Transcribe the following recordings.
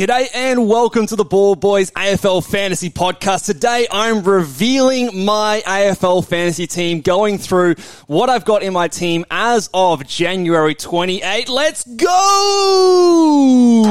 G'day and welcome to the Ball Boys AFL Fantasy Podcast. Today I'm revealing my AFL fantasy team, going through what I've got in my team as of January 28. Let's go!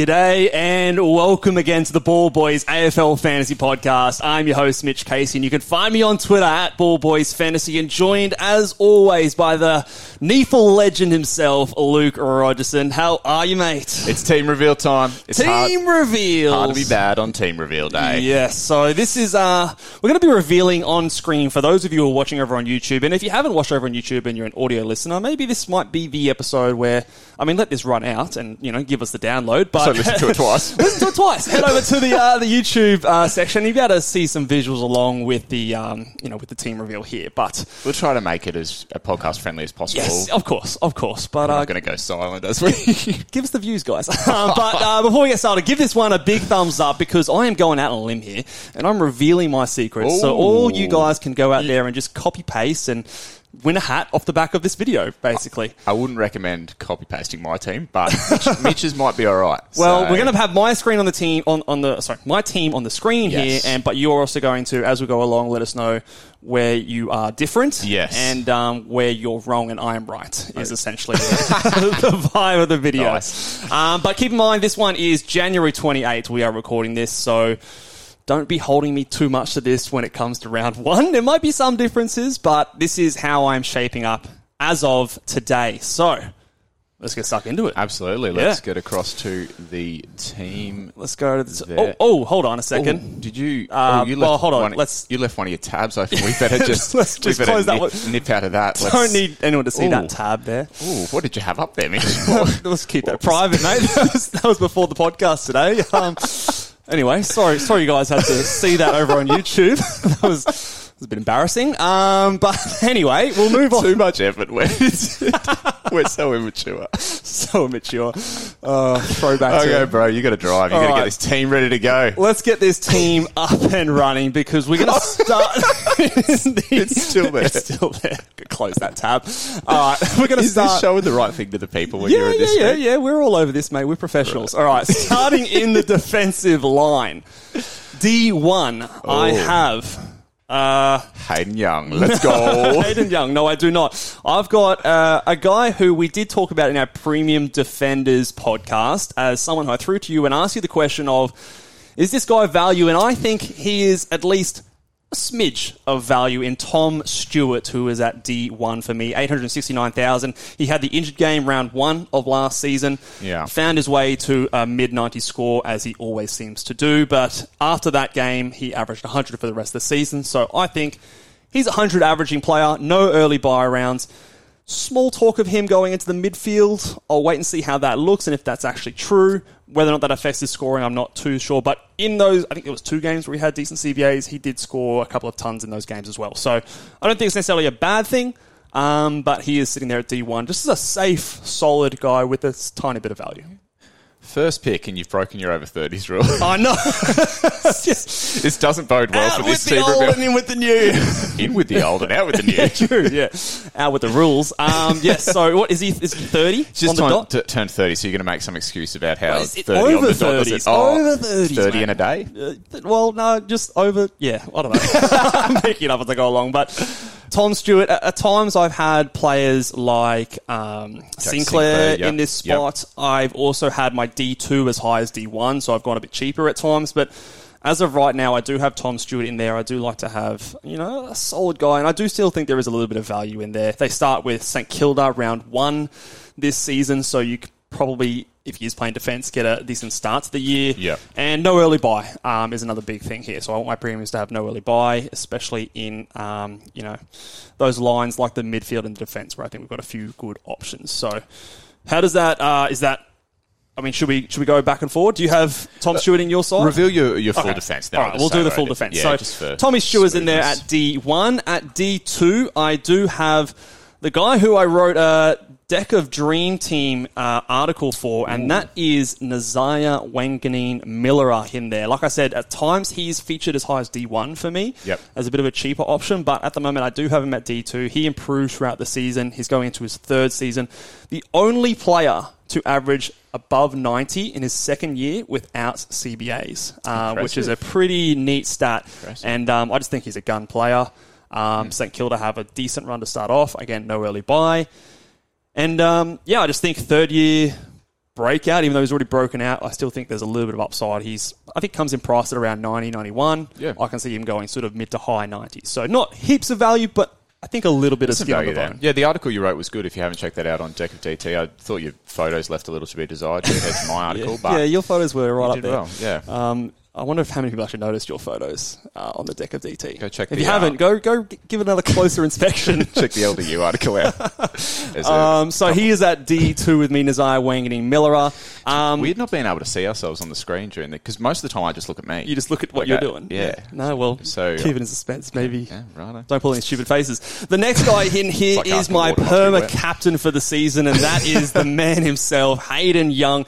G'day and welcome again to the Ball Boys AFL Fantasy Podcast. I'm your host, Mitch Casey, and you can find me on Twitter at Ball Boys Fantasy and joined as always by the Neefle legend himself, Luke Rogerson. How are you, mate? It's team reveal time. It's Team reveal. hard to be bad on team reveal day. Yes, so this is uh we're going to be revealing on screen for those of you who are watching over on YouTube, and if you haven't watched over on YouTube and you're an audio listener, maybe this might be the episode where I mean let this run out and you know give us the download, but So listen to it twice. listen to it twice. Head over to the uh, the YouTube uh, section. You'll be able to see some visuals along with the um you know with the team reveal here, but We'll try to make it as uh, podcast friendly as possible. yes, of course, of course, but I'm uh, not going to go silent as we. give us the views, guys. but uh, before we get started, give this one a big thumbs up because I am going out on a limb here and I'm revealing my secrets. So all you guys can go out there and just copy paste and win a hat off the back of this video, basically. I wouldn't recommend copy pasting my team, but Mitch, Mitch's might be all right. Well, So- we're going to have my screen on the team on, on the sorry my team on the screen Yes. here, and but you're also going to as we go along let us know where you are different, Yes. and um, where you're wrong and I am right is essentially the, the vibe of the video. Nice. Um, but keep in mind this one is January 28th. We are recording this, so. Don't be holding me too much to this when it comes to round one. There might be some differences, but this is how I'm shaping up as of today. So, let's get stuck into it. Absolutely. Let's Yeah. get across to the team. Let's go to the. Oh, There. oh, hold on a Oh, second. did you? Uh, oh, you well, hold on, One, let's- You left one of your tabs open. We better just. Let's we just better close that nip, one. nip out of that. Let's, Don't need anyone to see Ooh. that tab there. Ooh, what did you have up there, Mitch? Let's keep that private, mate. That was, that was before the podcast today. Um, anyway, sorry, sorry, you guys had to see that over on YouTube. that was, was a bit embarrassing. Um, but anyway, we'll move on. Too much effort. We're, we're so immature. so immature. Uh, throwback. Okay, to, bro, you got to drive. You got to right. get this team ready to go. Let's get this team up and running because we're going to start. It's still there. It's still there. Close that tab. All right, we're going to start. this showing the right thing to the people when Yeah, you're in yeah, this yeah, street? yeah. We're all over this, mate. We're professionals. All right, starting in the defensive line, D one. I Oh. have. Uh, Hayden Young, let's go. Hayden Young. No, I do not. I've got uh, a guy who we did talk about in our Premium Defenders podcast as someone who I threw to you and asked you the question of, is this guy value? And I think he is at least a smidge of value in Tom Stewart, who is at D1 for me, 869,000. He had the injured game round one of last season. Yeah. Found his way to a mid 90 score, as he always seems to do. But after that game, he averaged 100 for the rest of the season. So I think he's a 100 averaging player, no early buy rounds. Small talk of him going into the midfield. I'll wait and see how that looks and if that's actually true. Whether or not that affects his scoring, I'm not too sure. But in those, I think it was two games where he had decent CBAs. He did score a couple of tons in those games as well. So I don't think it's necessarily a bad thing. Um, but he is sitting there at D1, just as a safe, solid guy with a tiny bit of value. First pick, and you've broken your over 30s rule. I know. This doesn't bode well out for with this the team. old and in with the new. In with the old and out with the new. True, yeah. Out with the rules. Um, yes. So, what is he? Is he thirty Just on the turned, dot? t- turned 30, so you're going to make some excuse about how Well, it 30 on over the dot. does 30s? it- oh, Over 30s, 30 in a day? Uh, well, no, just over. Yeah, I don't know. I'm making it up as I go along. But Tom Stewart. At, at times, I've had players like um, Sinclair, Sinclair, yep, in this yep. spot. I've also had my D2 as high as D1, so I've gone a bit cheaper at times. But as of right now, I do have Tom Stewart in there. I do like to have, you know, a solid guy, and I do still think there is a little bit of value in there. They start with St Kilda round one this season, so you could probably, if he is playing defence, get a decent start to the year. Yep. And no early buy um, is another big thing here. So I want my premiums to have no early buy, especially in um, you know those lines like the midfield and the defence, where I think we've got a few good options. So how does that uh, is that I mean, should we should we go back and forward? Do you have Tom Stewart in your side? Reveal your, your full Okay. defence. All right, we'll do the full defence. so just for Tommy Stewart's in there at D one. At D two, I do have the guy who I wrote a deck of dream team uh, article for, and that is Nasiah Wanganeen Miller in there. Like I said, at times he's featured as high as D one for me, Yep. as a bit of a cheaper option. But at the moment, I do have him at D two. He improved throughout the season. He's going into his third season. The only player to average above 90 in his second year without CBAs, uh, which is a pretty neat stat. Impressive. And um, I just think he's a gun player. Um, St Kilda have a decent run to start off. Again, no early buy. And um, yeah, I just think third year breakout, even though he's already broken out, I still think there's a little bit of upside. He's, I think, comes in price at around 90, 91. Yeah. I can see him going sort of mid to high 90s. So not heaps of value, but I think a little bit of skin on the value there. Yeah, the article you wrote was good. If you haven't checked that out on Deck of DT, I thought your photos left a little to be desired compared to my article. But yeah, your photos were right up there. well. Yeah. Um, I wonder if how many people actually noticed your photos uh, on the deck of DT. Go check If you haven't, uh, go go g- give another closer inspection. check the LDU article out. Um, so he is at D two with me, Nasiah Wanganeen Miller. Um, Weird not being able to see ourselves on the screen during the because most of the time I just look at me. you just look at what Like you're that. doing. Yeah. No, well, So- keep it in suspense, maybe. yeah, right. Don't pull any stupid faces. The next guy in here like is my water not to be perma captain for the season, and that is the man himself, Hayden Young.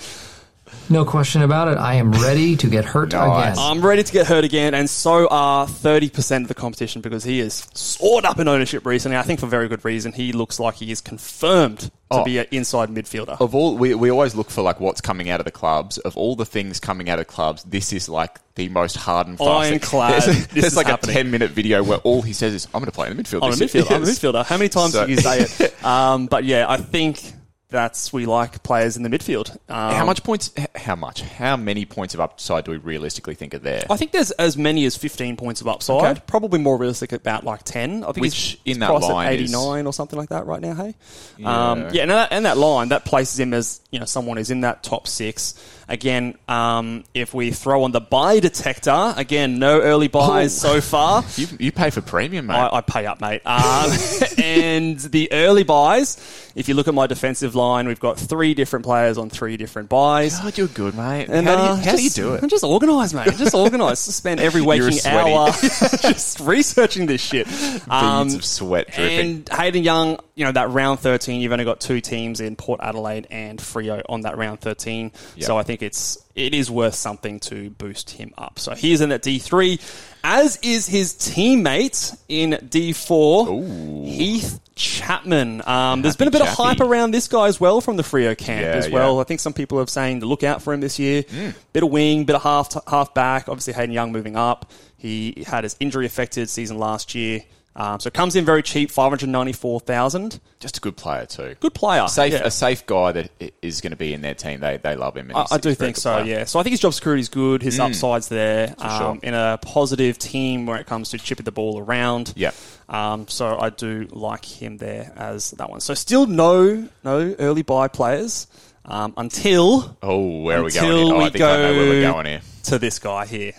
No question about it. I am ready to get hurt Nice. again. I'm ready to get hurt again, and so are 30% of the competition because he is soared up in ownership recently. I think for very good reason. He looks like he is confirmed to Oh. be an inside midfielder. Of all, we, we always look for like what's coming out of the clubs. Of all the things coming out of clubs, this is like the most hard and fast. Ironclad. There's, This there's is like happening. a ten minute video where all he says is, "I'm going to play in the midfield." I'm a midfielder. year." I'm a midfielder. How many times So- do you say it? Um, but yeah, I think that's we like players in the midfield. Um, How much points? How much? How many points of upside do we realistically think are there? I think there's as many as 15 points of upside. Okay. Probably more realistic about like 10. I think Which he's, in that priced line at is- 89 or something like that right now. Hey, Yeah. um, yeah, and that, and that line that places him as you know someone who's in that top six. Again, um, if we throw on the buy detector, again, no early buys Oh. so far. You, you pay for premium, mate. I, I pay up, mate. Um, and the early buys, if you look at my defensive line, we've got three different players on three different buys. God, you're good, mate. And, how do you, uh, how do you just- do it? I'm just organised, mate. I'm Just organised. Spend every waking hour just researching this shit. Um, Beads of sweat dripping. and Hayden Young, you know, that round 13, you've only got two teams in Port Adelaide and Freo on that round 13. Yep. So I think it's it is worth something to boost him up. So he's in at D3, as is his teammate in D4, Heath Chapman. Um, there's been a bit of hype around this guy as well from the Freo camp Yeah, as well. yeah. I think some people are saying to look out for him this year. Bit of wing, bit of half half back. Obviously, Hayden Young moving up. He had his injury affected season last year, um, so comes in very cheap, five hundred ninety four thousand. Just a good player too. Good player, Safe, yeah. a safe guy that is going to be in their team. They they love him. I, I do he's a very think so, player. yeah. So I think his job security is good. His upside's there. Um, sure. In a positive team where it comes to chipping the ball around. Yeah. Um, so I do like him there as that one. So still no no early buy players um, until Oh, where are we going? Here? Oh, I think I know where we're go- going here. to this guy here,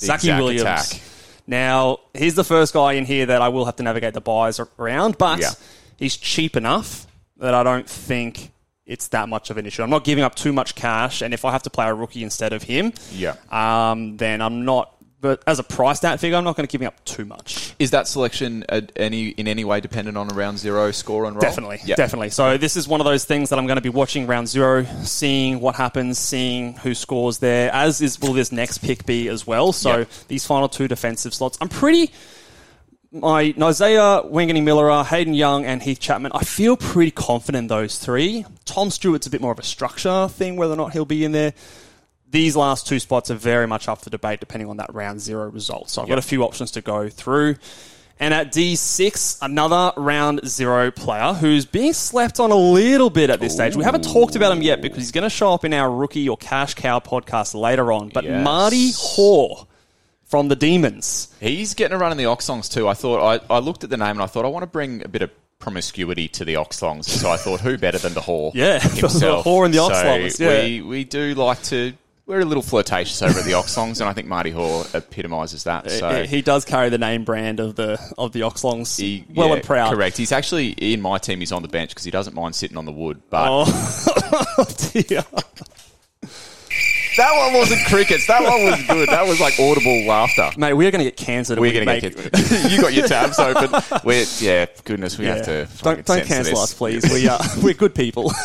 The Zach Williams. attack. Now he's the first guy in here that I will have to navigate the buys around, but Yeah. he's cheap enough that I don't think it's that much of an issue. I'm not giving up too much cash, and if I have to play a rookie instead of him, Yeah. um, then I'm not. But as a price stat figure, I'm not going to give up too much. Is that selection any in any way dependent on a round zero score and roll? Definitely, Yeah. definitely. So this is one of those things that I'm going to be watching round zero, seeing what happens, seeing who scores there. As is will this next pick be as well. So these final two defensive slots, I'm pretty. My Isaiah Wanganeen Miller, Hayden Young, and Heath Chapman. I feel pretty confident in those three. Tom Stewart's a bit more of a structure thing, whether or not he'll be in there. These last two spots are very much up for debate depending on that round zero result. So I've got a few options to go through. And at D6, another round zero player who's being slept on a little bit at this stage. We haven't talked about him yet because he's going to show up in our rookie or cash cow podcast later on. But Yes. Marty Hore from the Demons. He's getting a run in the Oxlongs too. I thought I, I looked at the name and I thought I want to bring a bit of promiscuity to the Oxlongs. So I thought, who better than the whore? Yeah, the himself. whore and the So Oxlongs, yeah. we we do like to. We're a little flirtatious over at the Oxlongs, and I think Marty Hore epitomises that. So he does carry the name brand of the of the Oxlongs he- well yeah, and proud. Correct. He's actually in my team. He's on the bench because he doesn't mind sitting on the wood. But oh. oh, dear. that one wasn't crickets. That one was good. That was like audible laughter. Mate, we're going to get cancelled. We're we going to get you got your tabs open. We're, yeah, goodness, we have to. Don't, don't cancel this. us, please. We are we're good people.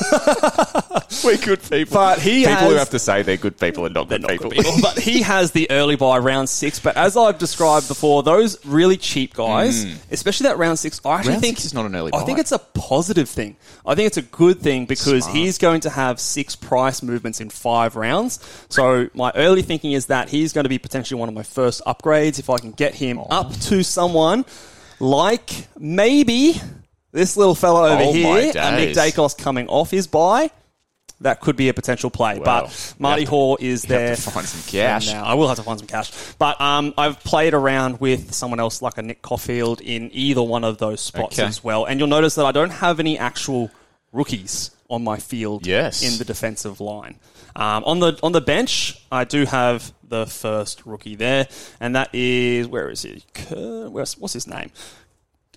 We're good people. But he people who have to say they're good people and not good Not people. good people. but he has the early buy round six. But as I've described before, those really cheap guys, especially that round six, I actually Mm. Round think six is not an early I think it's a positive thing. I think it's a good thing because Smart. he's going to have six price movements in five rounds. So my early thinking is that he's going to be potentially one of my first upgrades if I can get him up to someone like maybe this little fella over Oh, here, Nick days. Daicos coming off his buy. That could be a potential play, Well, but Marty to- Hore is there. to find some cash. Now I will have to find some cash, but um, I've played around with someone else like a Nick Coffield in either one of those spots Okay. as well, and you'll notice that I don't have any actual rookies on my field Yes. in the defensive line. Um, on the on the bench, I do have the first rookie there, and that is where is he? What's his name?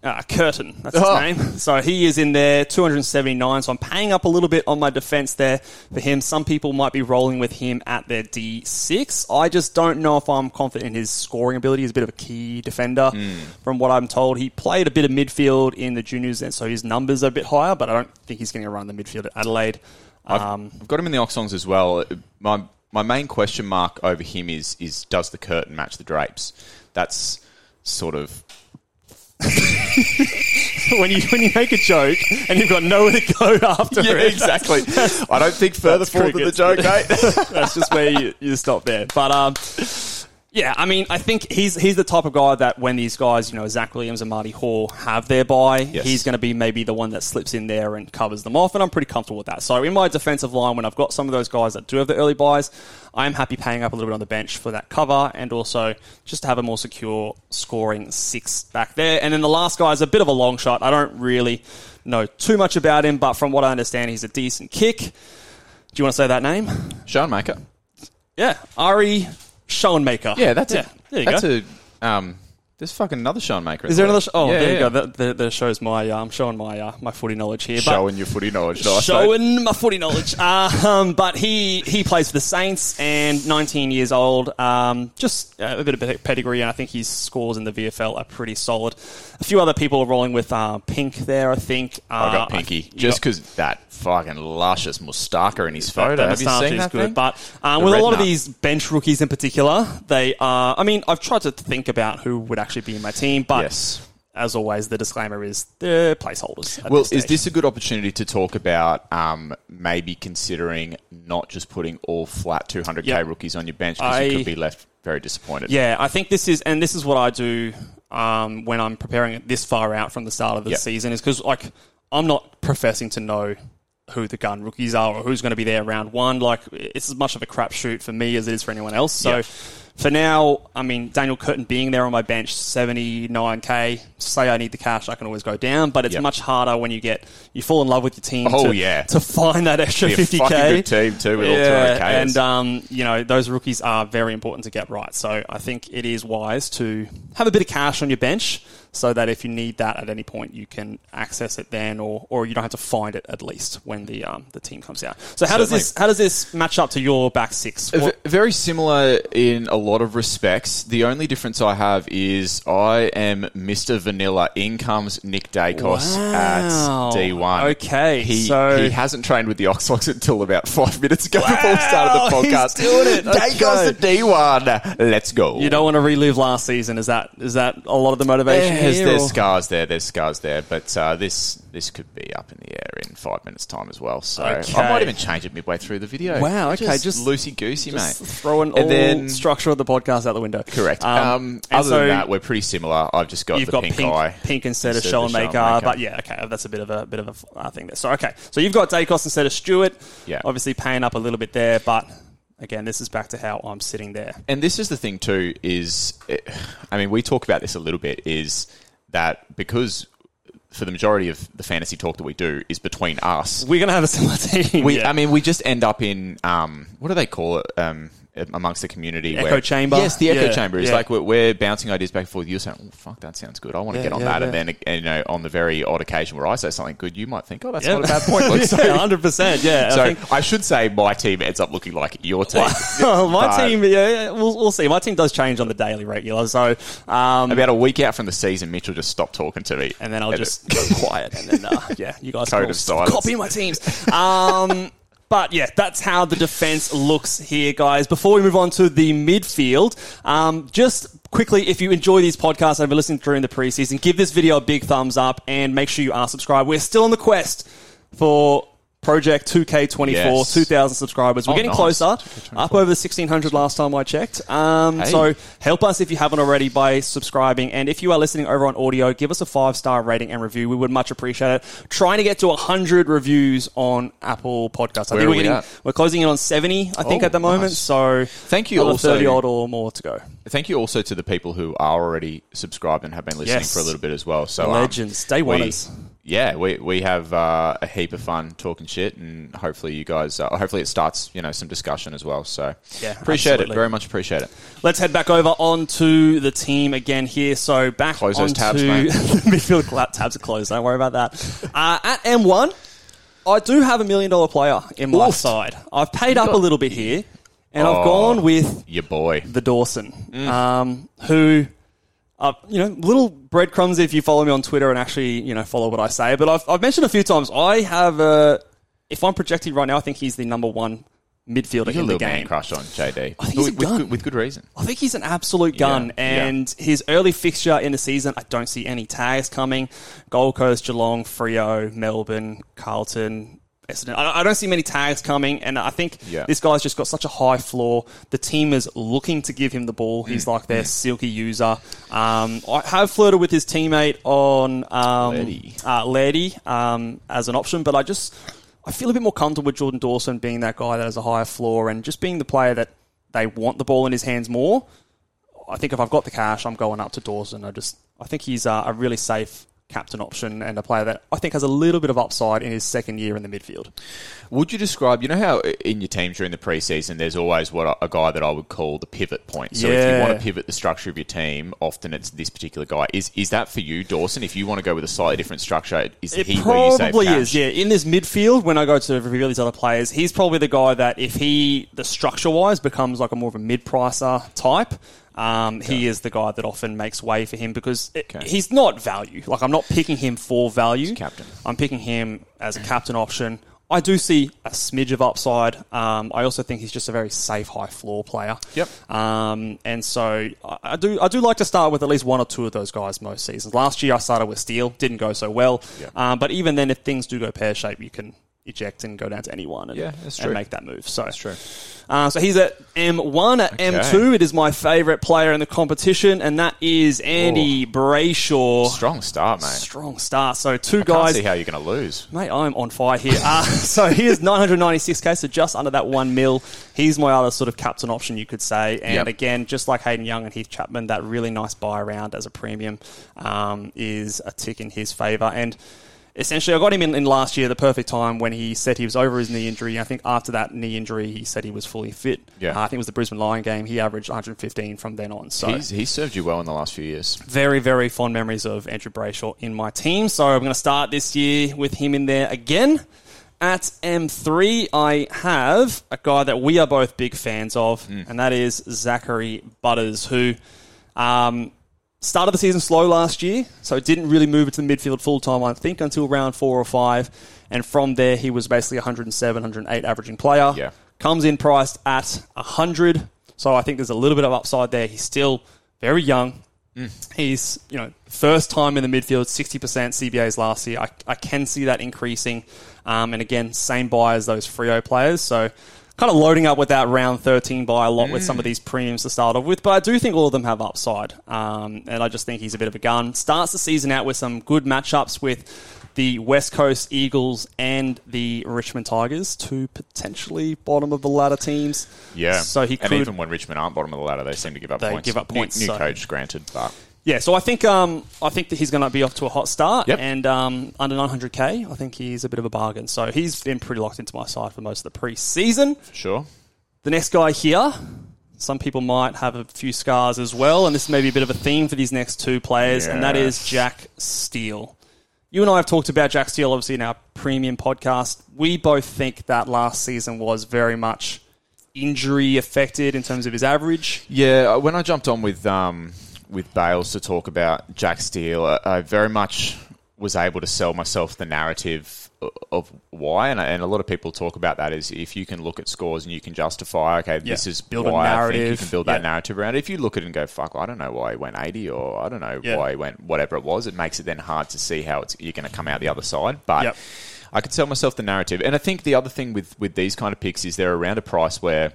Uh, Curtin, that's his Oh. name. So he is in there, 279. So I'm paying up a little bit on my defense there for him. Some people might be rolling with him at their D6. I just don't know if I'm confident in his scoring ability. He's a bit of a key defender, Hmm. from what I'm told. He played a bit of midfield in the juniors, and so his numbers are a bit higher, but I don't think he's going to run the midfield at Adelaide. I've, Um, I've got him in the Oxlongs as well. My my main question mark over him is is does the curtain match the drapes? That's sort of when you when you make a joke and you've got nowhere to go after yeah, it, exactly. I don't think further forward than the joke, mate. That's just where you, you stop there. But um, yeah, I mean, I think he's he's the type of guy that when these guys, you know, Zach Williams and Marty Hore have their buy, Yes. he's going to be maybe the one that slips in there and covers them off, and I'm pretty comfortable with that. So in my defensive line, when I've got some of those guys that do have the early buys, I'm happy paying up a little bit on the bench for that cover, and also just to have a more secure scoring six back there. And then the last guy is a bit of a long shot. I don't really know too much about him, but from what I understand, he's a decent kick. Do you want to say that name? Schoenmaker. Yeah, Arie Schoenmaker. Yeah, that's yeah. it. There you that's go. a um. There's fucking another Schoenmaker. Is there another? Sh- oh, yeah, there yeah. you go. That, that, that shows my. Uh, I'm showing my uh, my footy knowledge here. but- Showing your footy knowledge. Nice, mate. showing my footy knowledge. Uh, um, but he he plays for the Saints and 19 years old. Um, just uh, a bit of pedigree, and I think his scores in the VFL are pretty solid. A few other people are rolling with uh, Pink there. I think uh, I got Pinky you just because that fucking luscious moustache in his photo. that Have you seen is that good. thing? But um, with a lot of these bench rookies in particular, they are. I mean, I've tried to think about who would actually be in my team, but Yes. as always, the disclaimer is they're placeholders. Well, this is this a good opportunity to talk about um, maybe considering not just putting all flat 200k Yep. rookies on your bench because you could be left very disappointed? Yeah, I think this is, and this is what I do um, when I'm preparing it this far out from the start of the Yep. season, is because like I'm not professing to know who the gun rookies are or who's going to be there round one. Like it's as much of a crapshoot for me as it is for anyone else. So. Yep. For now, I mean, Daniel Curtin being there on my bench, 79k, say I need the cash, I can always go down, but it's Yep. much harder when you get, you fall in love with your team Oh, to, yeah. to find that extra Be a 50k. fucking good team too with all 200k. And um, you know those rookies are very important to get right. So I think it is wise to have a bit of cash on your bench, so that if you need that at any point, you can access it then, or or you don't have to find it at least when the um, the team comes out. So how does this how does this match up to your back six? V- very similar in a lot of respects. The only difference I have is I am Mr. Vanilla. In comes Nick Daicos Wow. at D1. Okay, he so- he hasn't trained with the Oxlocks until about five minutes ago before we started the Wow, he's podcast. doing it. Daicos Okay. at D1. Let's go. you don't want to relive last season. Is that is that a lot of the motivation? There's, here, there's or- scars there. There's scars there, but uh, this this could be up in the air in five minutes' time as well. So Okay. I might even change it midway through the video. Wow, okay, just, just- loosey goosey, mate. Throwing And all then- structure of the podcast out the window. Correct. Um, Um, other so- than that, we're pretty similar. I've just got You've the got pink, pink, eye. pink instead, instead of of the Schoenmaker, Schoenmaker. but yeah, okay, that's a bit of a bit of a uh, thing there. So okay, so you've got Daicos instead of Stewart. Yeah. obviously paying up a little bit there, but again, this is back to how I'm sitting there. And this is the thing too. Is eh, I mean, we talk about this a little bit. Is that because for the majority of the fantasy talk that we do is between us. We're gonna have a similar team. We, yeah. I mean, we just end up in um, what do they call it? Um, amongst the community. Echo where, chamber? Yes, the echo Yeah, chamber is yeah. like we're, we're bouncing ideas back and forth. You're saying, "Oh, fuck, that sounds good. I want to Yeah, get on that." And then, and, you know, on the very odd occasion where I say something good, you might think, "Oh, that's not a bad point." Look, so, yeah, hundred percent. Yeah, so I think. I should say my team ends up looking like your team. my But team, yeah, we'll, we'll see. My team does change on the daily regular, so um, About a week out from the season, Mitchell just stopped talking to me, and then I'll it- just go quiet, and then uh, yeah, you guys Code of silence. copying my teams. Um, but yeah, that's how the defense looks here, guys. Before we move on to the midfield, um, just quickly, if you enjoy these podcasts and have been listening during the preseason, give this video a big thumbs up and make sure you are subscribed. We're still on the quest for. Project 2K24, Yes. 2,000 subscribers. We're Oh, getting nice. closer. Up over the 1,600 last time I checked. Um, Hey. So help us if you haven't already by subscribing. And if you are listening over on audio, give us a five star rating and review. We would much appreciate it. Trying to get to 100 reviews on Apple Podcasts. I Where think we're, we getting, at? we're closing in on 70, I think, Oh, at the moment. nice. So Thank you also- 30 odd or more to go. Thank you also to the people who are already subscribed and have been listening Yes. for a little bit as well. So The um, legends, day oneers. Yeah, we we have uh, a heap of fun talking shit, and hopefully you guys, uh, hopefully it starts you know some discussion as well. So Yeah, appreciate absolutely. it, very much appreciate it. Let's head back over onto the team again here. So back Close those onto tabs, mate. midfield tabs are closed. Don't worry about that. Uh, at M1, I do have a million dollar player in my Oof. side. I've paid up got- a little bit here, and I've Oh. gone with Your boy, the Dawson, um, who, uh, you know, little breadcrumbs if you follow me on Twitter and actually, you know, follow what I say. But I've, I've mentioned a few times, I have, uh, if I'm projecting right now, I think he's the number one midfielder a in the game. crush on JD I think he's a with, with gun. good, with good reason. I think he's an absolute gun, Yeah, and his early fixture in the season, I don't see any tags coming. Gold Coast, Geelong, Freo, Melbourne, Carlton, Essendon. I I don't see many tags coming, and I think Yeah. this guy's just got such a high floor. The team is looking to give him the ball. He's Mm. like their silky user. Um, I have flirted with his teammate on um, Leddy. uh, Leddy um, as an option, but I just I feel a bit more comfortable with Jordan Dawson being that guy that has a higher floor and just being the player that they want the ball in his hands more. I think if I've got the cash, I'm going up to Dawson. I just I think he's uh, a really safe captain option and a player that I think has a little bit of upside in his second year in the midfield. Would you describe? You know how in your team during the preseason, there's always what a, guy that I would call the pivot point. So if you want to pivot the structure of your team, often it's this particular guy. Is is that for you, Dawson? If you want to go with a slightly different structure, is It he where you save probably is, yeah. In this midfield, when I go to review these other players, he's probably the guy that if he, the structure wise, becomes like a more of a mid pricer type. Um, He is the guy that often makes way for him because it, Okay. he's not value. Like I'm not picking him for value. captain. I'm picking him as a captain option. I do see a smidge of upside. Um, I also think he's just a very safe, high floor player. Yep. Um, and so I, I do I do like to start with at least one or two of those guys most seasons. Last year I started with Steele, didn't go so well. Yeah. Um, but even then, if things do go pear shaped, you can eject and go down to anyone and, Yeah, and make that move. So That's true. Uh, so he's at M1. At M2, it is my favourite player in the competition, and that is Andy Brayshaw. Strong start, mate. Strong start. So two Can't guys. see how you're going to lose. Mate, I'm on fire here. Uh, so he is 996k, so just under that one mil. He's my other sort of captain option, you could say. And Yep. again, just like Hayden Young and Heath Chapman, that really nice buy around as a premium um, is a tick in his favour. And essentially, I got him in, in last year, the perfect time when he said he was over his knee injury. I think after that knee injury, he said he was fully fit. Yeah. Uh, I think it was the Brisbane Lion game. He averaged 115 from then on. So He's, he's served you well in the last few years. very, very fond memories of Andrew Brayshaw in my team. So I'm going to start this year with him in there again. At M3, I have a guy that we are both big fans of, Hmm. and that is Zachary Butters, who um, started the season slow last year, so didn't really move into the midfield full time, I think, until round four or five. And from there, he was basically 107, 108 averaging player. Yeah. Comes in priced at 100, so I think there's a little bit of upside there. He's still very young. He's, you know, first time in the midfield, 60% CBAs last year. I, I can see that increasing. Um, and again, same buy as those Freo players. So kind of loading up with that round 13 buy a lot with some of these premiums to start off with. But I do think all of them have upside. Um, and I just think he's a bit of a gun. Starts the season out with some good matchups with the West Coast Eagles and the Richmond Tigers, two potentially bottom of the ladder teams. Yeah. So he and even when Richmond aren't bottom of the ladder, they seem to give up They points. give up New- points, New, so- coach, granted, but Yeah, so I think um, I think that he's going to be off to a hot start, Yep. and um, under 900k, I think he's a bit of a bargain. So he's been pretty locked into my side for most of the pre-season. sure. The next guy here, some people might have a few scars as well, and this may be a bit of a theme for these next two players, and that is Jack Steele. You and I have talked about Jack Steele, obviously, in our premium podcast. We both think that last season was very much injury affected in terms of his average. Yeah, when I jumped on with um, with Bales to talk about Jack Steele, I, I very much was able to sell myself the narrative of why, and, and a lot of people talk about that is if you can look at scores and you can justify, okay, this is build a why I think you can build that Yeah. narrative around it. If you look at it and go, fuck, I don't know why he went 80 or I don't know Yeah. why he went whatever it was, it makes it then hard to see how it's, you're going to come out the other side. But Yep. I could sell myself the narrative. And I think the other thing with, with these kind of picks is they're around a price where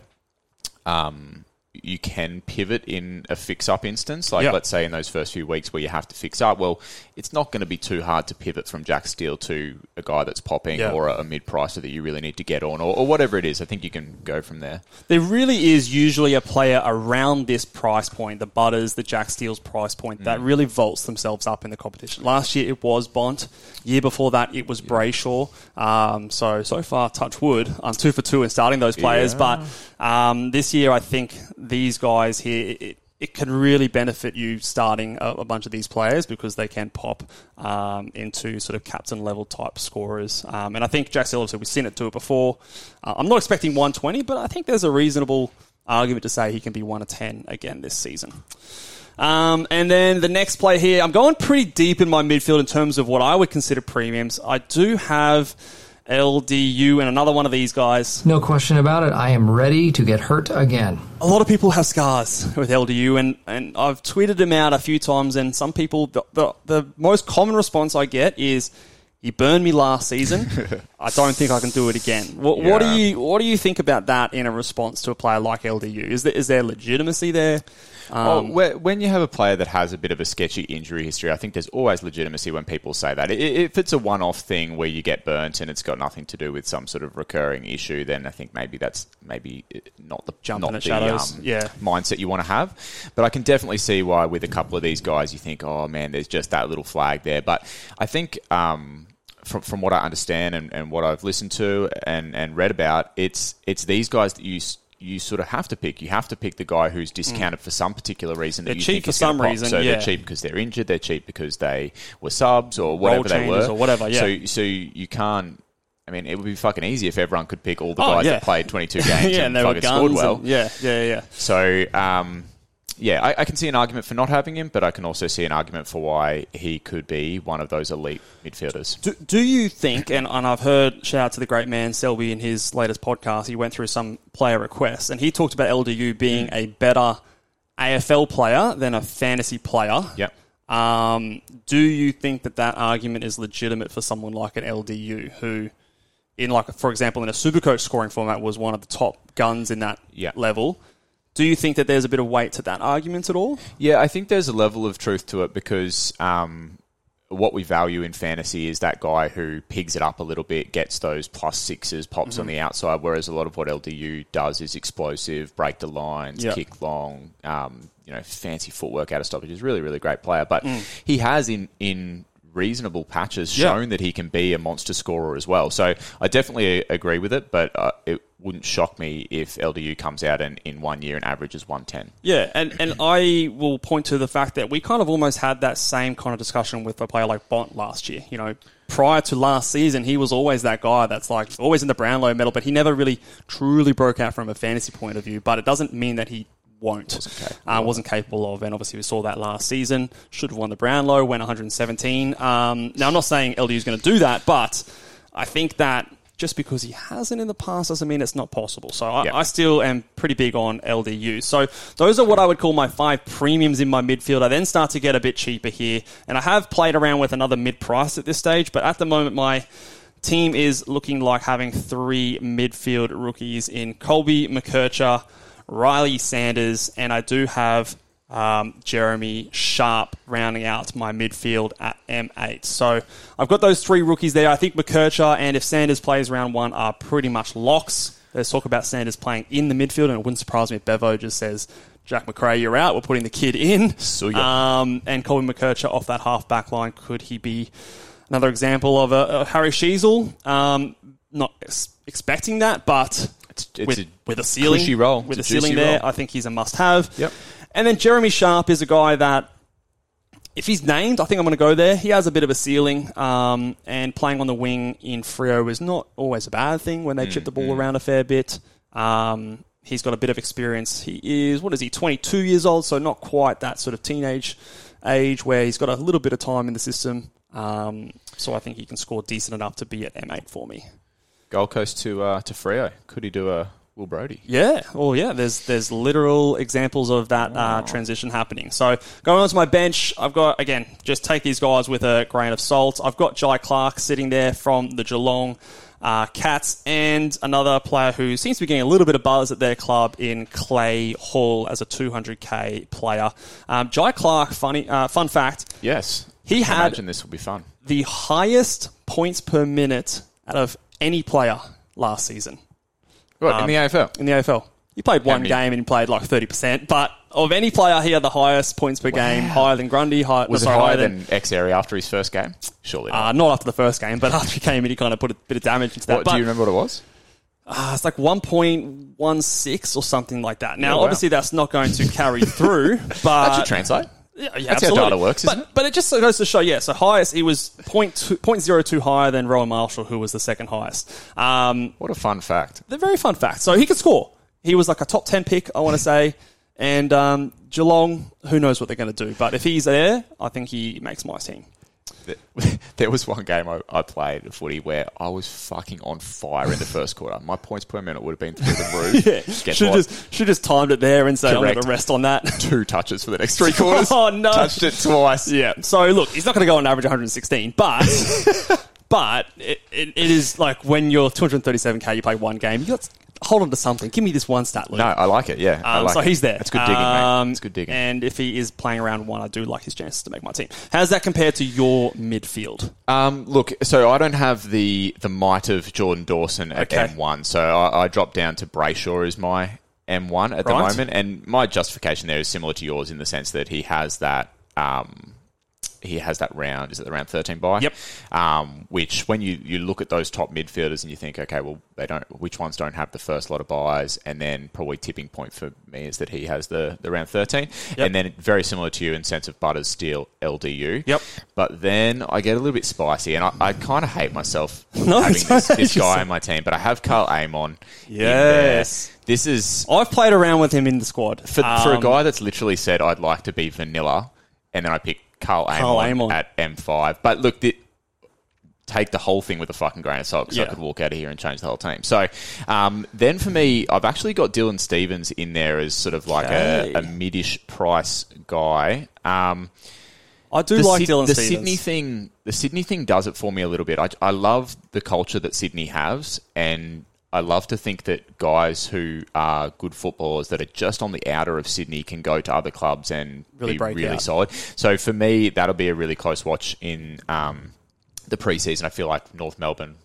um, you can pivot in a fix up instance. Like, Yeah. let's say in those first few weeks where you have to fix up, well, it's not going to be too hard to pivot from Jack Steele to a guy that's popping Yeah. or a, a mid pricer that you really need to get on or, or whatever it is. I think you can go from there. There really is usually a player around this price point, the Butters, the Jack Steele's price point, that really vaults themselves up in the competition. Last year it was Bont. Year before that it was Brayshaw. Um, so so far, touch wood, I'm two for two in starting those players. Yeah. But um, this year I think these guys here. It, it can really benefit you starting a, a bunch of these players because they can pop um, into sort of captain level type scorers. Um, and I think Jack Steele, obviously, we've seen it do it before. Uh, I'm not expecting 120, but I think there's a reasonable argument to say he can be 1 of 10 again this season. Um, and then the next play here, I'm going pretty deep in my midfield in terms of what I would consider premiums. I do have LDU and another one of these guys. No question about it. I am ready to get hurt again. A lot of people have scars with LDU, and, and I've tweeted him out a few times. And some people, the, the, the most common response I get is, "He burned me last season. I don't think I can do it again." What, what do you what do you think about that in a response to a player like LDU? Is there is there legitimacy there? Oh, Um, whe- when you have a player that has a bit of a sketchy injury history, I think there's always legitimacy when people say that. If it's a one-off thing where you get burnt and it's got nothing to do with some sort of recurring issue, then I think maybe that's maybe uh, not the Jump not the shadows. um, Yeah. mindset you want to have. But I can definitely see why with a couple of these guys you think, oh man, there's just that little flag there. But I think. Um, from, from what I understand and, and what I've listened to and, and read about, it's it's these guys that you you sort of have to pick. You have to pick the guy who's discounted for some particular reason that Mm. They're you cheap think for some reason, So yeah. they're cheap because they're injured. They're cheap because they were subs or whatever they were or whatever, yeah. So so you can't. I mean, it would be fucking easy if everyone could pick all the Oh, guys yeah. that played 22 games yeah, and, and they fucking guns. scored well. and- yeah, yeah, yeah. So, um, yeah, I, I can see an argument for not having him, but I can also see an argument for why he could be one of those elite midfielders. Do, do you think, and, and I've heard, shout out to the great man Selby in his latest podcast, he went through some player requests, and he talked about LDU being a better AFL player than a fantasy player. Yep. Um, do you think that that argument is legitimate for someone like an LDU who, in like for example, in a Supercoach scoring format, was one of the top guns in that Yeah. level? Do you think that there's a bit of weight to that argument at all? Yeah, I think there's a level of truth to it because um, what we value in fantasy is that guy who pigs it up a little bit, gets those plus sixes, pops Mm-hmm. on the outside, whereas a lot of what LDU does is explosive, break the lines, Yeah. kick long, um, you know, fancy footwork out of stoppage. He's a really, really great player. But Mm. he has in in reasonable patches Yeah. shown that he can be a monster scorer as well. So I definitely agree with it, but uh, it wouldn't shock me if LDU comes out and in one year and averages 110. Yeah, and, and I will point to the fact that we kind of almost had that same kind of discussion with a player like Bont last year. You know, prior to last season, he was always that guy that's like always in the Brownlow medal, but he never really truly broke out from a fantasy point of view. But it doesn't mean that he won't. Wasn't capable uh, wasn't capable of, and obviously we saw that last season. Should have won the Brownlow, went 117. Um, now I'm not saying LDU is going to do that, but I think that just because he hasn't in the past doesn't mean it's not possible. So I, Yeah. I still am pretty big on LDU. So those are what I would call my five premiums in my midfield. I then start to get a bit cheaper here, and I have played around with another mid price at this stage, but at the moment my team is looking like having three midfield rookies in Colby McKercher, Riley Sanders, and I do have um, Jeremy Sharp rounding out my midfield at M8. So I've got those three rookies there. I think McKercher and if Sanders plays round one are pretty much locks. Let's talk about Sanders playing in the midfield, and it wouldn't surprise me if Bevo just says, Jack Macrae, you're out. We're putting the kid in. Suya. Um, and Colby McKercher off that half back line. Could he be another example of a, a Harry Sheezel? Um, not ex- expecting that, but It's, it's with, a with a ceiling, with a It's a ceiling there. role. I think he's a must-have. Yep. And then Jeremy Sharp is a guy that, if he's named, I think I'm going to go there. He has a bit of a ceiling, um, and playing on the wing in Freo is not always a bad thing when they chip the Mm, ball around a fair bit. Um, he's got a bit of experience. He is what is he? 22 years old, so not quite that sort of teenage age where he's got a little bit of time in the system. Um, so I think he can score decent enough to be at M8 for me. Gold Coast to uh, to Freo. Could he do a Will Brodie? Yeah, well, yeah. There's there's literal examples of that uh, transition happening. So going on to my bench, I've got again just take these guys with a grain of salt. I've got Jhye Clark sitting there from the Geelong uh, Cats, and another player who seems to be getting a little bit of buzz at their club in Clay Hall as a 200k player. Um, Jhye Clark, funny uh, fun fact, Yes. He I had- imagine this will be fun. the highest points per minute out of any player last season. What, in the AFL? in the AFL. He played one game and he played like 30%, but of any player, he had the highest points per game, higher than Grundy, high, Was no, it sorry, higher than X area after his first game? Surely not. Uh, not after the first game, but after he came in, he kind of put a bit of damage into that. what, but do you remember what it was? uh, it's like 1.16 or something like that. Now, Oh, wow. obviously, that's not going to carry through, but. That should translate. Yeah, yeah, That's how data works, but, but it just goes to show, yeah, so highest, he was 0.2 0.02 higher than Rowan Marshall, who was the second highest. Um, What a fun fact. they're very fun facts. So he could score. He was like a top 10 pick, I want to say. And um, Geelong, who knows what they're going to do. But if he's there, I think he makes my team. There was one game I, I played of footy where I was fucking on fire in the first quarter. My points per minute would have been through the roof. Yeah, should what? just should just timed it there and say I'm going to rest on that. Two touches for the next three quarters. Oh, no. Touched it twice. yeah. So look, he's not going to go on average 116, but but it, it, it is like when you're 237k, you play one game. You got hold on to something. Give me this one stat, Luke. No, I like it. Yeah, I Um, like so it. he's there. That's good digging, Um, mate. It's good digging. And if he is playing around one, I do like his chances to make my team. How's that compared to your midfield? Um, look, so I don't have the the might of Jordan Dawson at Okay. M1, so I, I dropped down to Brayshaw as my M1 at the moment, and my justification there is similar to yours in the sense that he has that. Um, he has that round. Is it the round thirteen by? Yep. Um, which when you, you look at those top midfielders and you think, okay, well they don't. Which ones don't have the first lot of buys? And then probably tipping point for me is that he has the, the round thirteen. Yep. And then very similar to you in sense of Butters, Steele, LDU. Yep. But then I get a little bit spicy, and I, I kind of hate myself No, having this, this guy in my team. But I have Karl Amon. Yes. This is I've played around with him in the squad. for, for a Um, guy that's literally said I'd like to be vanilla, and then I pick Karl Amon, Karl Amon. at M5. But look, the, take the whole thing with a fucking grain of salt because Yeah. I could walk out of here and change the whole team. So um, then for me, I've actually got Dylan Stevens in there as sort of like a, Okay. a midish price guy. Um, I do the like Dylan the Stevens. Sydney thing. The Sydney thing does it for me a little bit. I, I love the culture that Sydney has, and I love to think that guys who are good footballers that are just on the outer of Sydney can go to other clubs and Really be really out. solid. So for me, that'll be a really close watch in um, the preseason. I feel like North Melbourne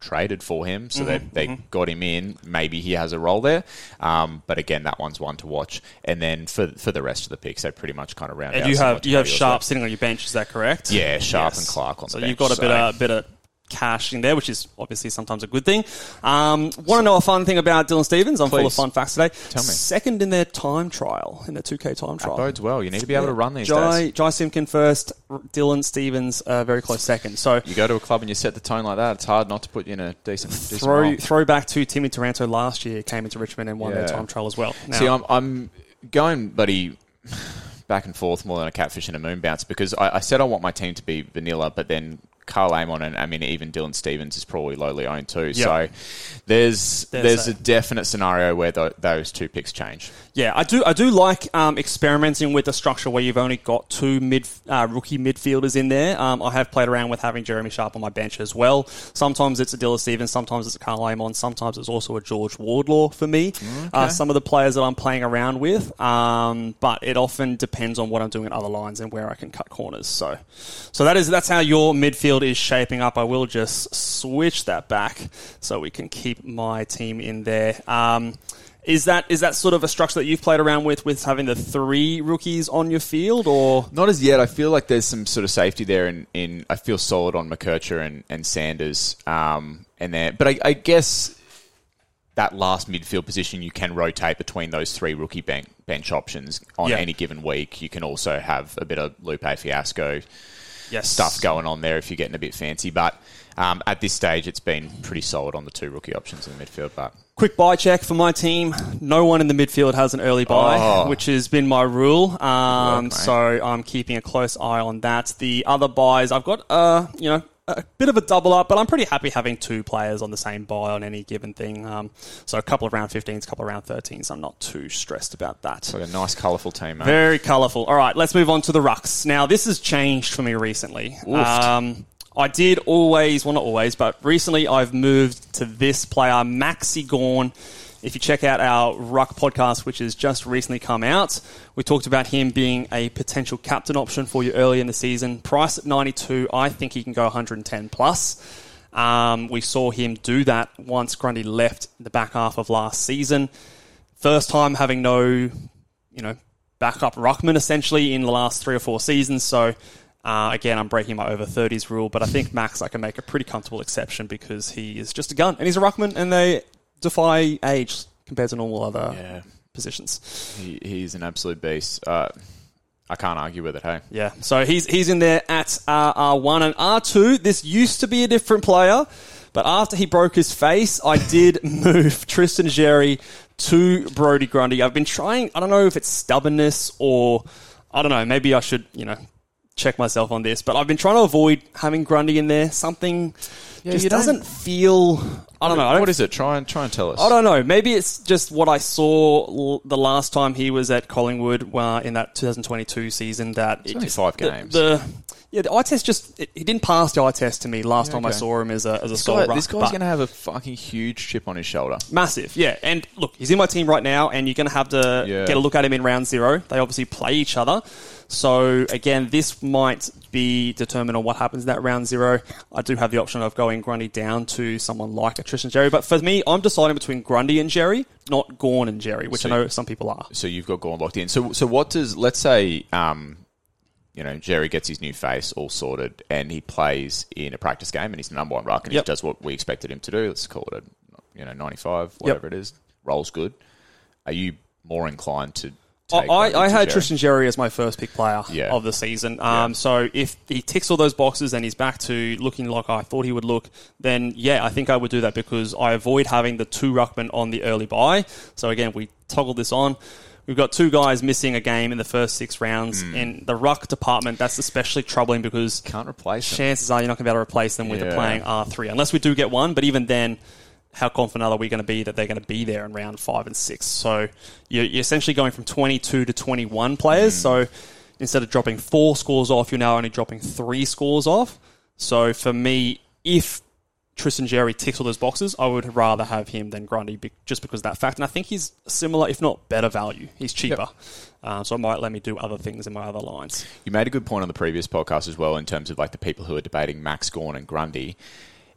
traded for him, so Mm-hmm, they, they got him in. Maybe he has a role there, um, but again, that one's one to watch. And then for for the rest of the picks, they pretty much kind of round and out. you have you have Sharp sitting on your bench. Is that correct? Yeah, Sharp and Clark on So the you've got a bit so- of bit of cash in there, which is obviously sometimes a good thing. Um, want to know a fun thing about Dylan Stevens? I'm full of fun facts today. Tell me. Second in their time trial, in their 2K time trial. bodes well. You need to be able to run these Jai, days. Jy Simpkin first, Dylan Stevens uh, very close second. So You go to a club and you set the tone like that. It's hard not to put you in a decent, decent throw role. throw back to Timmy Taranto last year came into Richmond and won their time trial as well. Now, See, I'm, I'm going, buddy, back and forth more than a catfish and a moon bounce because I, I said I want my team to be vanilla, but then Karl Amon and I mean even Dylan Stevens is probably lowly owned too. So there's There's there's, a definite scenario where tho- those two picks change. Yeah, I do. I do like um, experimenting with the structure where you've only got two mid uh, rookie midfielders in there. Um, I have played around with having Jeremy Sharp on my bench as well. Sometimes it's a Dylan Stevens, sometimes it's a Karl Amon, sometimes it's also a George Wardlaw for me. Uh, some of the players that I'm playing around with, um, but it often depends on what I'm doing at other lines and where I can cut corners. So, so that is that's how your midfield is shaping up. I will just switch that back so we can keep my team in there. Um, is that is that sort of a structure that you've played around with, with having the three rookies on your field, or Not as yet. I feel like there's some sort of safety there, in, in I feel solid on McKercher and, and Sanders, um, and there. But I, I guess that last midfield position, you can rotate between those three rookie bench, bench options on Yeah. any given week. You can also have a bit of Lupe Fiasco yes. stuff going on there if you're getting a bit fancy. But um, at this stage, it's been pretty solid on the two rookie options in the midfield. But Quick buy check for my team. No one in the midfield has an early buy, Oh. which has been my rule. Um, mate. so I'm keeping a close eye on that. The other buys, I've got, uh, you know, a bit of a double up, but I'm pretty happy having two players on the same buy on any given thing. Um, so a couple of round 15s, a couple of round 13s. I'm not too stressed about that. like a nice, colourful team, mate. Very colourful. All right, let's move on to the rucks. Now, this has changed for me recently. Um, I did always, well, not always, but recently I've moved to this player, Maxi Gawn. If you check out our Ruck podcast, which has just recently come out, we talked about him being a potential captain option for you early in the season. Price at 92, I think he can go 110 plus. Um, we saw him do that once Grundy left the back half of last season. First time having no you know, backup ruckman essentially in the last three or four seasons. So uh, again, I'm breaking my over 30s rule, but I think Max I can make a pretty comfortable exception because he is just a gun and he's a ruckman, and they defy age compared to normal other Yeah. positions. He, he's an absolute beast. Uh, I can't argue with it, hey? Yeah, so he's he's in there at uh, R1 and R2. This used to be a different player, but after he broke his face, I did move Tristan Xerri to Brodie Grundy. I've been trying. I don't know if it's stubbornness or I don't know. Maybe I should you know check myself on this, but I've been trying to avoid having Grundy in there. Something just you don't- doesn't feel. I don't know. I don't What is it? Try and try and tell us. I don't know. Maybe it's just what I saw l- the last time he was at Collingwood uh, in that 2022 season. That it only just- five games. The, yeah, the eye test just it, he didn't pass the eye test to me last time I saw him as a as a This, sole guy, ruck, this guy's going to have a fucking huge chip on his shoulder. massive. Yeah, and look, he's in my team right now, and you're going to have to Yeah. get a look at him in round zero. They obviously play each other. So again, this might be determined on what happens in that round zero. I do have the option of going Grundy down to someone like a Tristan Xerri, but for me, I'm deciding between Grundy and Xerri, not Gawn and Xerri, which So- I know some people are. So you've got Gawn locked in. So so what does let's say um, you know Xerri gets his new face all sorted and he plays in a practice game and he's the number one ruck and Yep. he does what we expected him to do. Let's call it a you know ninety five whatever it is. Rolls good. Are you more inclined to? I, I, I had Xerri? Tristan Xerri as my first pick player Yeah. of the season. Um, Yeah. So if he ticks all those boxes and he's back to looking like I thought he would look, then yeah, I think I would do that because I avoid having the two ruckmen on the early buy. So again, we toggle this on. We've got two guys missing a game in the first six rounds. Hmm. In the ruck department, that's especially troubling because Can't replace him. chances are you're not going to be able to replace them with a Yeah. playing R3 unless we do get one. But even then, how confident are we going to be that they're going to be there in round five and six? So you're, you're essentially going from 22 to 21 players. So instead of dropping four scores off, you're now only dropping three scores off. So for me, if Tristan Xerri ticks all those boxes, I would rather have him than Grundy just because of that fact. And I think he's similar, if not better value. He's cheaper. Uh, so it might let me do other things in my other lines. You made a good point on the previous podcast as well in terms of like the people who are debating Max Gawn and Grundy.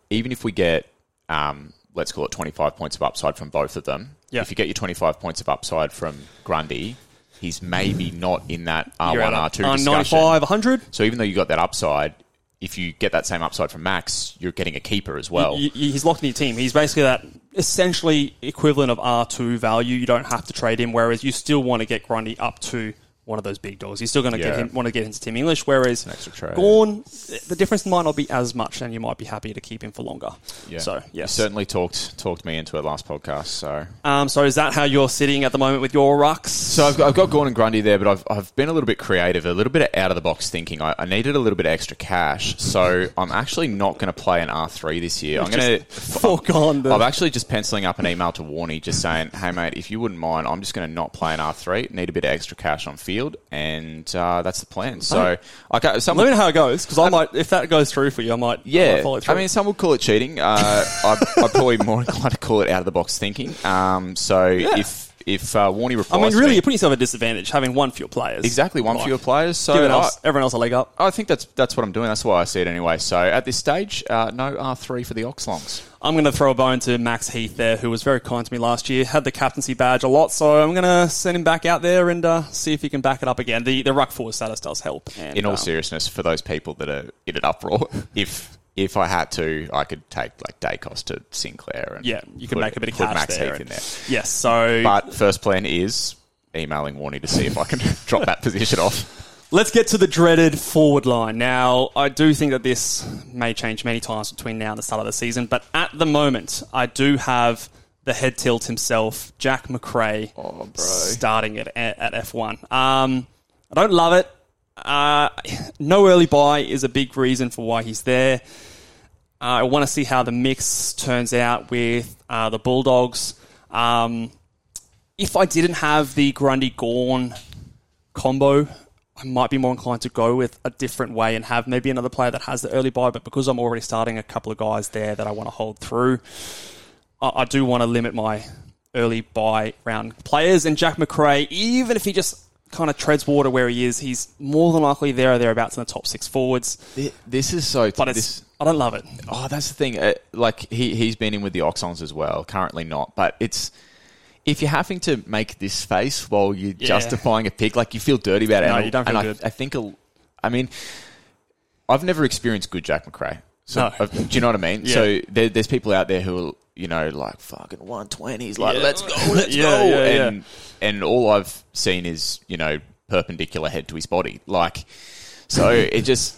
Even if we get, um, let's call it 25 points of upside from both of them, if you get your 25 points of upside from Grundy, he's maybe not in that R1, R2 uh, discussion. 95, 100. So even though you got that upside, if you get that same upside from Max, you're getting a keeper as well. He's locked in your team. He's basically that essentially equivalent of R2 value. You don't have to trade him, whereas you still want to get Grundy up to one of those big dogs. You're still going to get him, want to get into Tim English, whereas extra trade. Gawn, the difference might not be as much, and you might be happy to keep him for longer. Yeah. So You certainly talked talked me into it last podcast. So Um, so is that how you're sitting at the moment with your rucks? So I've got, I've got Gawn and Grundy there, but I've, I've been a little bit creative, a little bit of out of the box thinking. I, I needed a little bit of extra cash, so I'm actually not going to play an R3 this year. I'm going to foregone the- I'm actually just penciling up an email to Warney, just saying, "Hey mate, if you wouldn't mind, I'm just going to not play an R3. Need a bit of extra cash on field, and uh, that's the plan." So okay, got Let me know how it goes because I might, if that goes through for you, I might, I might Yeah, follow I through. mean, some would call it cheating. Uh, I'd, I'd probably more inclined to call it out of the box thinking. Um, so if if uh, Warney I mean, really, me- you're putting yourself at a disadvantage having one fewer players. exactly one Like, fewer players. So Giving I- everyone else a leg up. I think that's that's what I'm doing. That's why I see it anyway. So at this stage, uh, no R3 for the Oxlongs. I'm going to throw a bone to Max Heath there, who was very kind to me last year. Had the captaincy badge a lot, so I'm going to send him back out there and uh, see if he can back it up again. The the ruck forward status does help. And, In all um, seriousness, for those people that are in an uproar, if if I had to, I could take like Daicos to Sinclair. And Yeah, you could put- make a bit of cash Max there. And- in there. Yes, so But first plan is emailing Warney to see if I can drop that position off. let's get to the dreaded forward line. Now, I do think that this may change many times between now and the start of the season, but at the moment, I do have the head tilt himself, Jack Macrae, Oh, starting at, at F1. Um, I don't love it. Uh, no early buy is a big reason for why he's there. Uh, I want to see how the mix turns out with uh, the Bulldogs. Um, if I didn't have the Grundy Gawn combo, I might be more inclined to go with a different way and have maybe another player that has the early buy. But because I'm already starting a couple of guys there that I want to hold through, I, I do want to limit my early buy round players. And Jack Macrae, even if he just kind of treads water where he is, he's more than likely there or thereabouts in the top six forwards. This is so. But this, I don't love it. Oh, that's the thing. Uh, like he he's been in with the Oxlongs as well. Currently not, but it's if you're having to make this face while you're Yeah. justifying a pick, like you feel dirty about it. No, and, you don't feel good. I, I think, a, I mean, I've never experienced good Jack Macrae. So No. do you know what I mean? Yeah. So there, there's people out there who are you know like fucking 120s, like Yeah. let's go, let's Yeah, go, yeah. and and all I've seen is you know perpendicular head to his body, like so it just.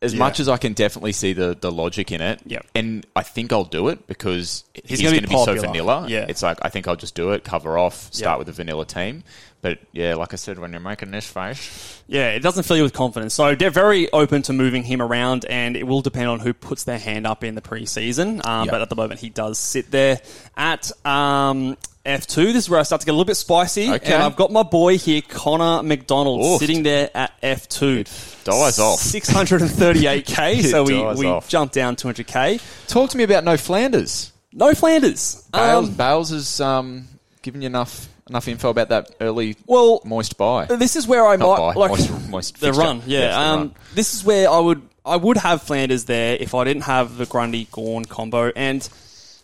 As Yeah. much as I can definitely see the, the logic in it, Yep. and I think I'll do it because he's, gonna be be so vanilla. Yeah. It's like I think I'll just do it, cover off, start Yep. with a vanilla team. But yeah, like I said, when you're making this face, Yeah, it doesn't fill you with confidence. So they're very open to moving him around, and it will depend on who puts their hand up in the preseason. Um, Yep. But at the moment, he does sit there at um, F2. This is where I start to get a little bit spicy. Okay. And I've got my boy here, Connor MacDonald, Oof. sitting there at F2. dies off. 638k, so we, we off. jumped down 200k. Talk to me about no Flanders. No Flanders. Bales, Um, Bales has um, given you enough enough info about that early well, moist buy. this is where I Not might buy, like moist, moist the run. Yeah, Yes, the um, run. this is where I would I would have Flanders there if I didn't have the Grundy Gawn combo. And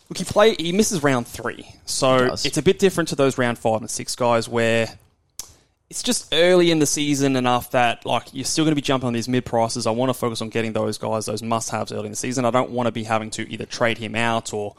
look, he play he misses round three, so it's a bit different to those round five and six guys where. It's just early in the season enough that like you're still going to be jumping on these mid prices. I want to focus on getting those guys, those must haves early in the season. I don't want to be having to either trade him out or,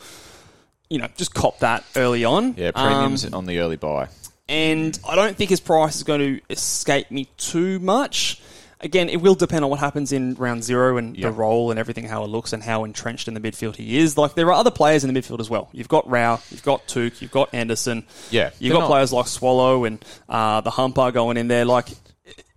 you know, just cop that early on. yeah, Um, premiums on the early buy. and I don't think his price is going to escape me too much. Again, it will depend on what happens in round zero and Yeah. the role and everything, how it looks and how entrenched in the midfield he is. Like there are other players in the midfield as well. You've got Rowell, you've got Touk, you've got Anderson. Yeah, you've got not- players like Swallow and uh, the Humper going in there. Like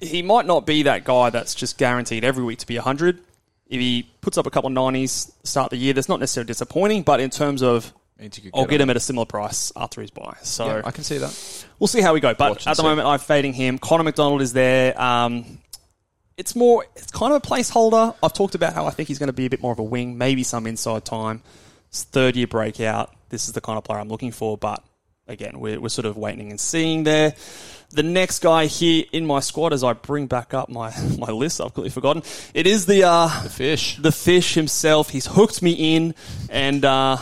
he might not be that guy that's just guaranteed every week to be hundred. If he puts up a couple of nineties start of the year, that's not necessarily disappointing. But in terms of Means you could I'll get get him at a similar price after his buy. So Yeah, I can see that. We'll see how we go. But Watch at the see. moment, I'm fading him. Connor MacDonald is there. Um, it's more, it's kind of a placeholder. I've talked about how I think he's going to be a bit more of a wing, maybe some inside time. It's third year breakout. This is the kind of player I'm looking for. But again, we're, we're sort of waiting and seeing there. The next guy here in my squad, as I bring back up my, my list, I've completely forgotten. It is the uh, The fish. the fish himself. He's hooked me in, and uh,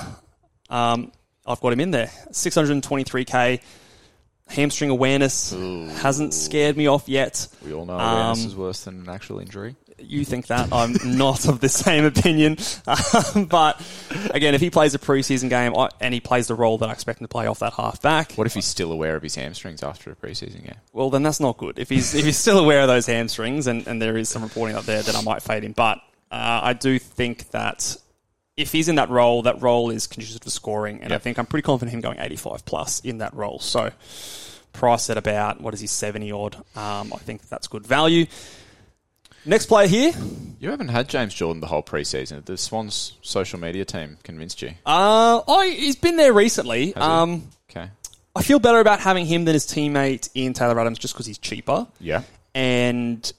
um, I've got him in there. 623k. Hamstring awareness hasn't scared me off yet. We all know awareness Um, is worse than an actual injury. You think that? I'm not of the same opinion. Um, but again, if he plays a preseason game and he plays the role that I expect him to play off that half back, What if he's still aware of his hamstrings after a preseason game? well, then that's not good. If he's if he's still aware of those hamstrings, and, and there is some reporting up there, then I might fade him. But uh, I do think that if he's in that role, that role is conducive to scoring, and I think I'm pretty confident him going 85 plus in that role. So price at about what is he 70 odd? Um, I think that's good value. Next player here, You haven't had James Jordan the whole preseason. The Swans social media team convinced you. uh, oh, he's been there recently. Um, Okay. I feel better about having him than his teammate Ian Taylor Adams just because he's cheaper. Yeah. and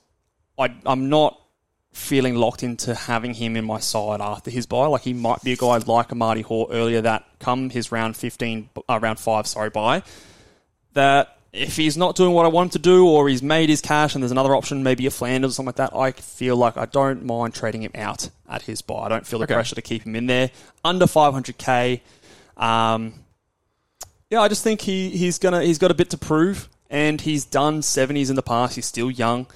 I, I'm not feeling locked into having him in my side after his buy. Like he might be a guy like a Marty Hore earlier that come his round 15, uh, round 5, sorry, buy, that if he's not doing what I want him to do or he's made his cash and there's another option, maybe a Flanders or something like that, I feel like I don't mind trading him out at his buy. I don't feel the Okay. pressure to keep him in there. Under 500k, um, yeah, I just think he, he's gonna he's got a bit to prove, and he's done seventies in the past. He's still young.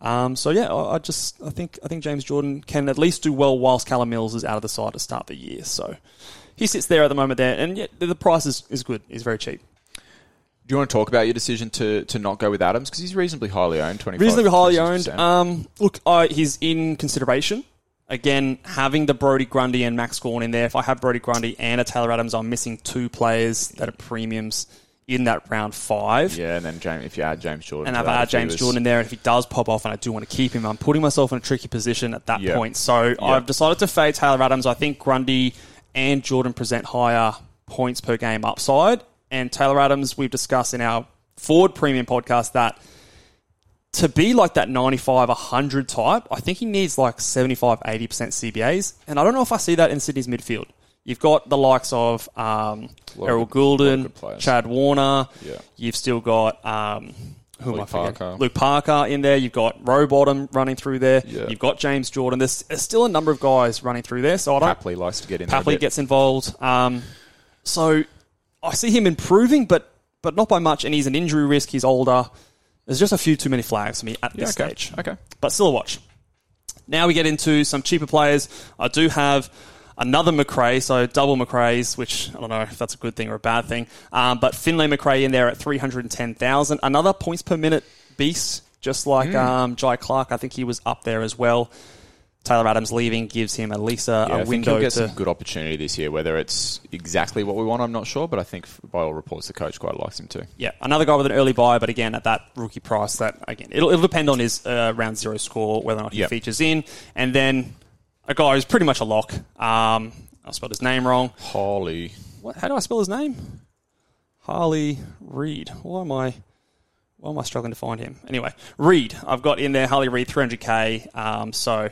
Um, so yeah, I, I just I think I think James Jordan can at least do well whilst Callum Mills is out of the side to start the year. So he sits there at the moment there, and yeah, the, price is, is good. He's very cheap. Do you want to talk about your decision to, to not go with Adams because he's reasonably highly owned, twenty reasonably highly owned. Um, look, I, he's in consideration. Again, having the Brodie Grundy and Max Gawn in there. If I have Brodie Grundy and a Taylor Adams, I'm missing two players that are premiums in that round five. yeah, and then James, if you add James Jordan, And I've added James was- Jordan in there, and if he does pop off and I do want to keep him, I'm putting myself in a tricky position at that Yeah. point. So I've decided to fade Taylor Adams. I think Grundy and Jordan present higher points per game upside. And Taylor Adams, we've discussed in our Ford Premium podcast that to be like that 95, 100 type, I think he needs like 75, 80% CBAs. And I don't know if I see that in Sydney's midfield. You've got the likes of um, Errol good- Gulden. Chad Warner. Yeah. You've still got um, who am I Luke forgetting? Parker. Luke Parker in there. You've got Rowbottom running through there. Yeah. You've got James Jordan. There's, there's still a number of guys running through there. So I don't. Papley likes to get in Papley gets involved. Um, so I see him improving, but but not by much. And he's an injury risk. He's older. There's just a few too many flags for me at yeah, this okay. stage. Okay. But still a watch. Now we get into some cheaper players. I do have another Macrae, so double Macrae's, which I don't know if that's a good thing or a bad thing. Um, but Finlay Macrae in there at 310,000. Another points per minute beast, just like um, Jhye Clark. I think he was up there as well. Taylor Adams leaving gives him at least a, Yeah, a I think window he'll get to. some good opportunity this year. Whether it's exactly what we want, I'm not sure, but I think by all reports, the coach quite likes him too. Yeah, another guy with an early buy, but again at that rookie price. That again, it'll, it'll depend on his uh, round zero score whether or not he Yep. features in, and then a guy who's pretty much a lock. Um, I spelled his name wrong. Holly, What, how do I spell his name? Harley Reid. Why am I? Why am I struggling to find him? Anyway, Reid. I've got in there Harley Reid, 300k. Um, so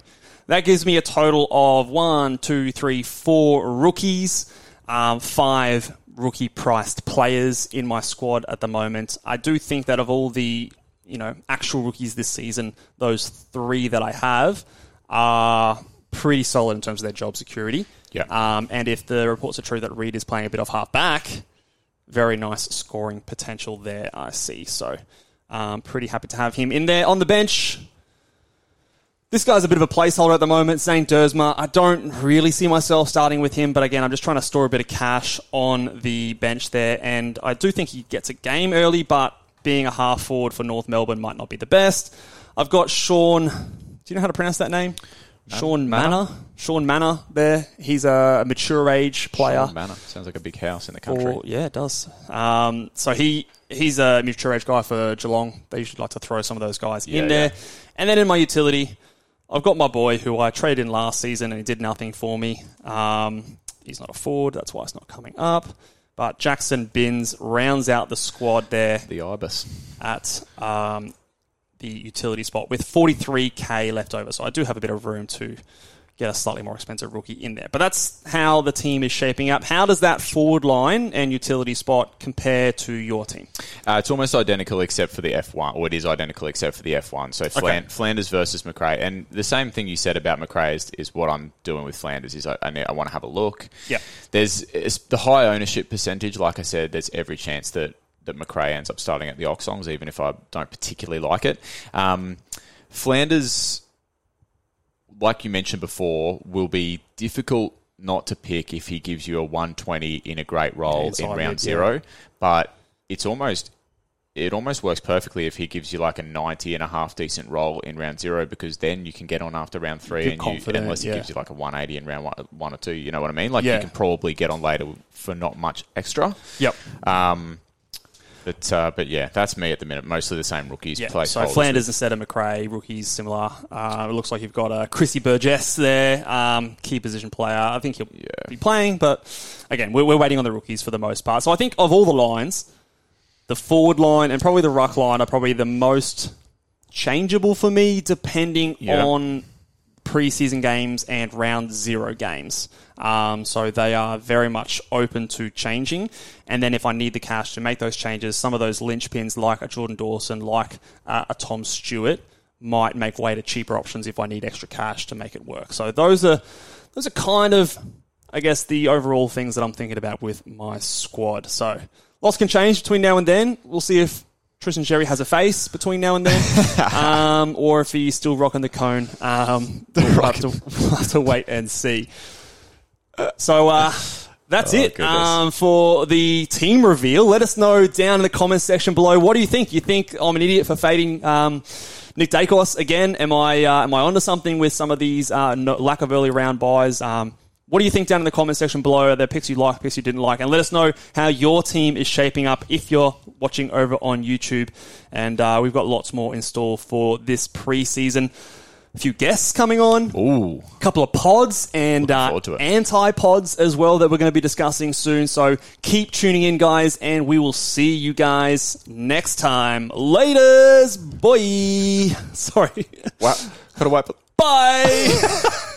that gives me a total of one, two, three, four rookies, um, five rookie priced players in my squad at the moment. I do think that of all the you know actual rookies this season, those three that I have are pretty solid in terms of their job security. Yeah. Um, and if the reports are true that Reid is playing a bit off half back, very nice scoring potential there, I see. So, um, pretty happy to have him in there on the bench. This guy's a bit of a placeholder at the moment, Zane Duursma. I don't really see myself starting with him, but again, I'm just trying to store a bit of cash on the bench there, and I do think he gets a game early, but being a half forward for North Melbourne might not be the best. I've got Shaun. Do you know how to pronounce that name? Shaun Mannagh. Shaun Mannagh there. He's a mature age player. Shaun Mannagh sounds like a big house in the country. Or, yeah, it does. Um, so he he's a mature age guy for Geelong. They usually like to throw some of those guys Yeah, in there. yeah. And then in my utility, I've got my boy who I traded in last season and he did nothing for me. Um, he's not a forward, that's why it's not coming up. But Jackson Binns rounds out the squad there the Ibis. at um, the utility spot with 43k left over. So I do have a bit of room to get a slightly more expensive rookie in there. But that's how the team is shaping up. How does that forward line and utility spot compare to your team? Uh, it's almost identical except for the F1, or it is identical except for the F1. So Flan- Okay. Flanders versus Macrae, and the same thing you said about Macrae is, is what I'm doing with Flanders. Is I, I, need- I want to have a look. Yeah. there's the high ownership percentage. Like I said, there's every chance that that Macrae ends up starting at the Oxlongs, even if I don't particularly like it. Um, Flanders like you mentioned before, will be difficult not to pick if he gives you a 120 in a great role inside in round mid, yeah. zero. But it's almost it almost works perfectly if he gives you like a 90 and a half decent roll in round zero because then you can get on after round three You're and you, unless he yeah. gives you like a 180 in round one, one or two you know what I mean like Yeah. you can probably get on later for not much extra Yep. um, but uh, but yeah that's me at the minute mostly the same rookies Yeah. So Flanders instead of Macrae, rookies similar. Uh, it looks like you've got a Chrissy Burgess there, um, key position player. I think he'll be playing, but again, we're, we're waiting on the rookies for the most part. So I think of all the lines, the forward line and probably the ruck line are probably the most changeable for me, depending Yeah. on preseason games and round zero games. Um, so they are very much open to changing. And then if I need the cash to make those changes, some of those linchpins like a Jordan Dawson, like uh, a Tom Stewart, might make way to cheaper options if I need extra cash to make it work. So those are those are kind of, I guess, the overall things that I'm thinking about with my squad. So lots can change between now and then. We'll see if Tristan Xerri has a face between now and then, um, or if he's still rocking the cone. Um, we'll, have to, we'll have to wait and see. So uh, that's Oh, it um, for the team reveal. Let us know down in the comments section below. What do you think? You think I'm an idiot for fading um, Nick Daicos again? Am I uh, am I onto something with some of these uh, no, lack of early round buys? Um, what do you think down in the comment section below? Are there picks you like, picks you didn't like? And let us know how your team is shaping up if you're watching over on YouTube. And uh, we've got lots more in store for this preseason. A few guests coming on Ooh. A couple of pods and uh, it. anti pods as well that we're going to be discussing soon. So keep tuning in, guys, and we will see you guys next time. Laters, boy. Sorry. Wow. Gotta wipe. Bye.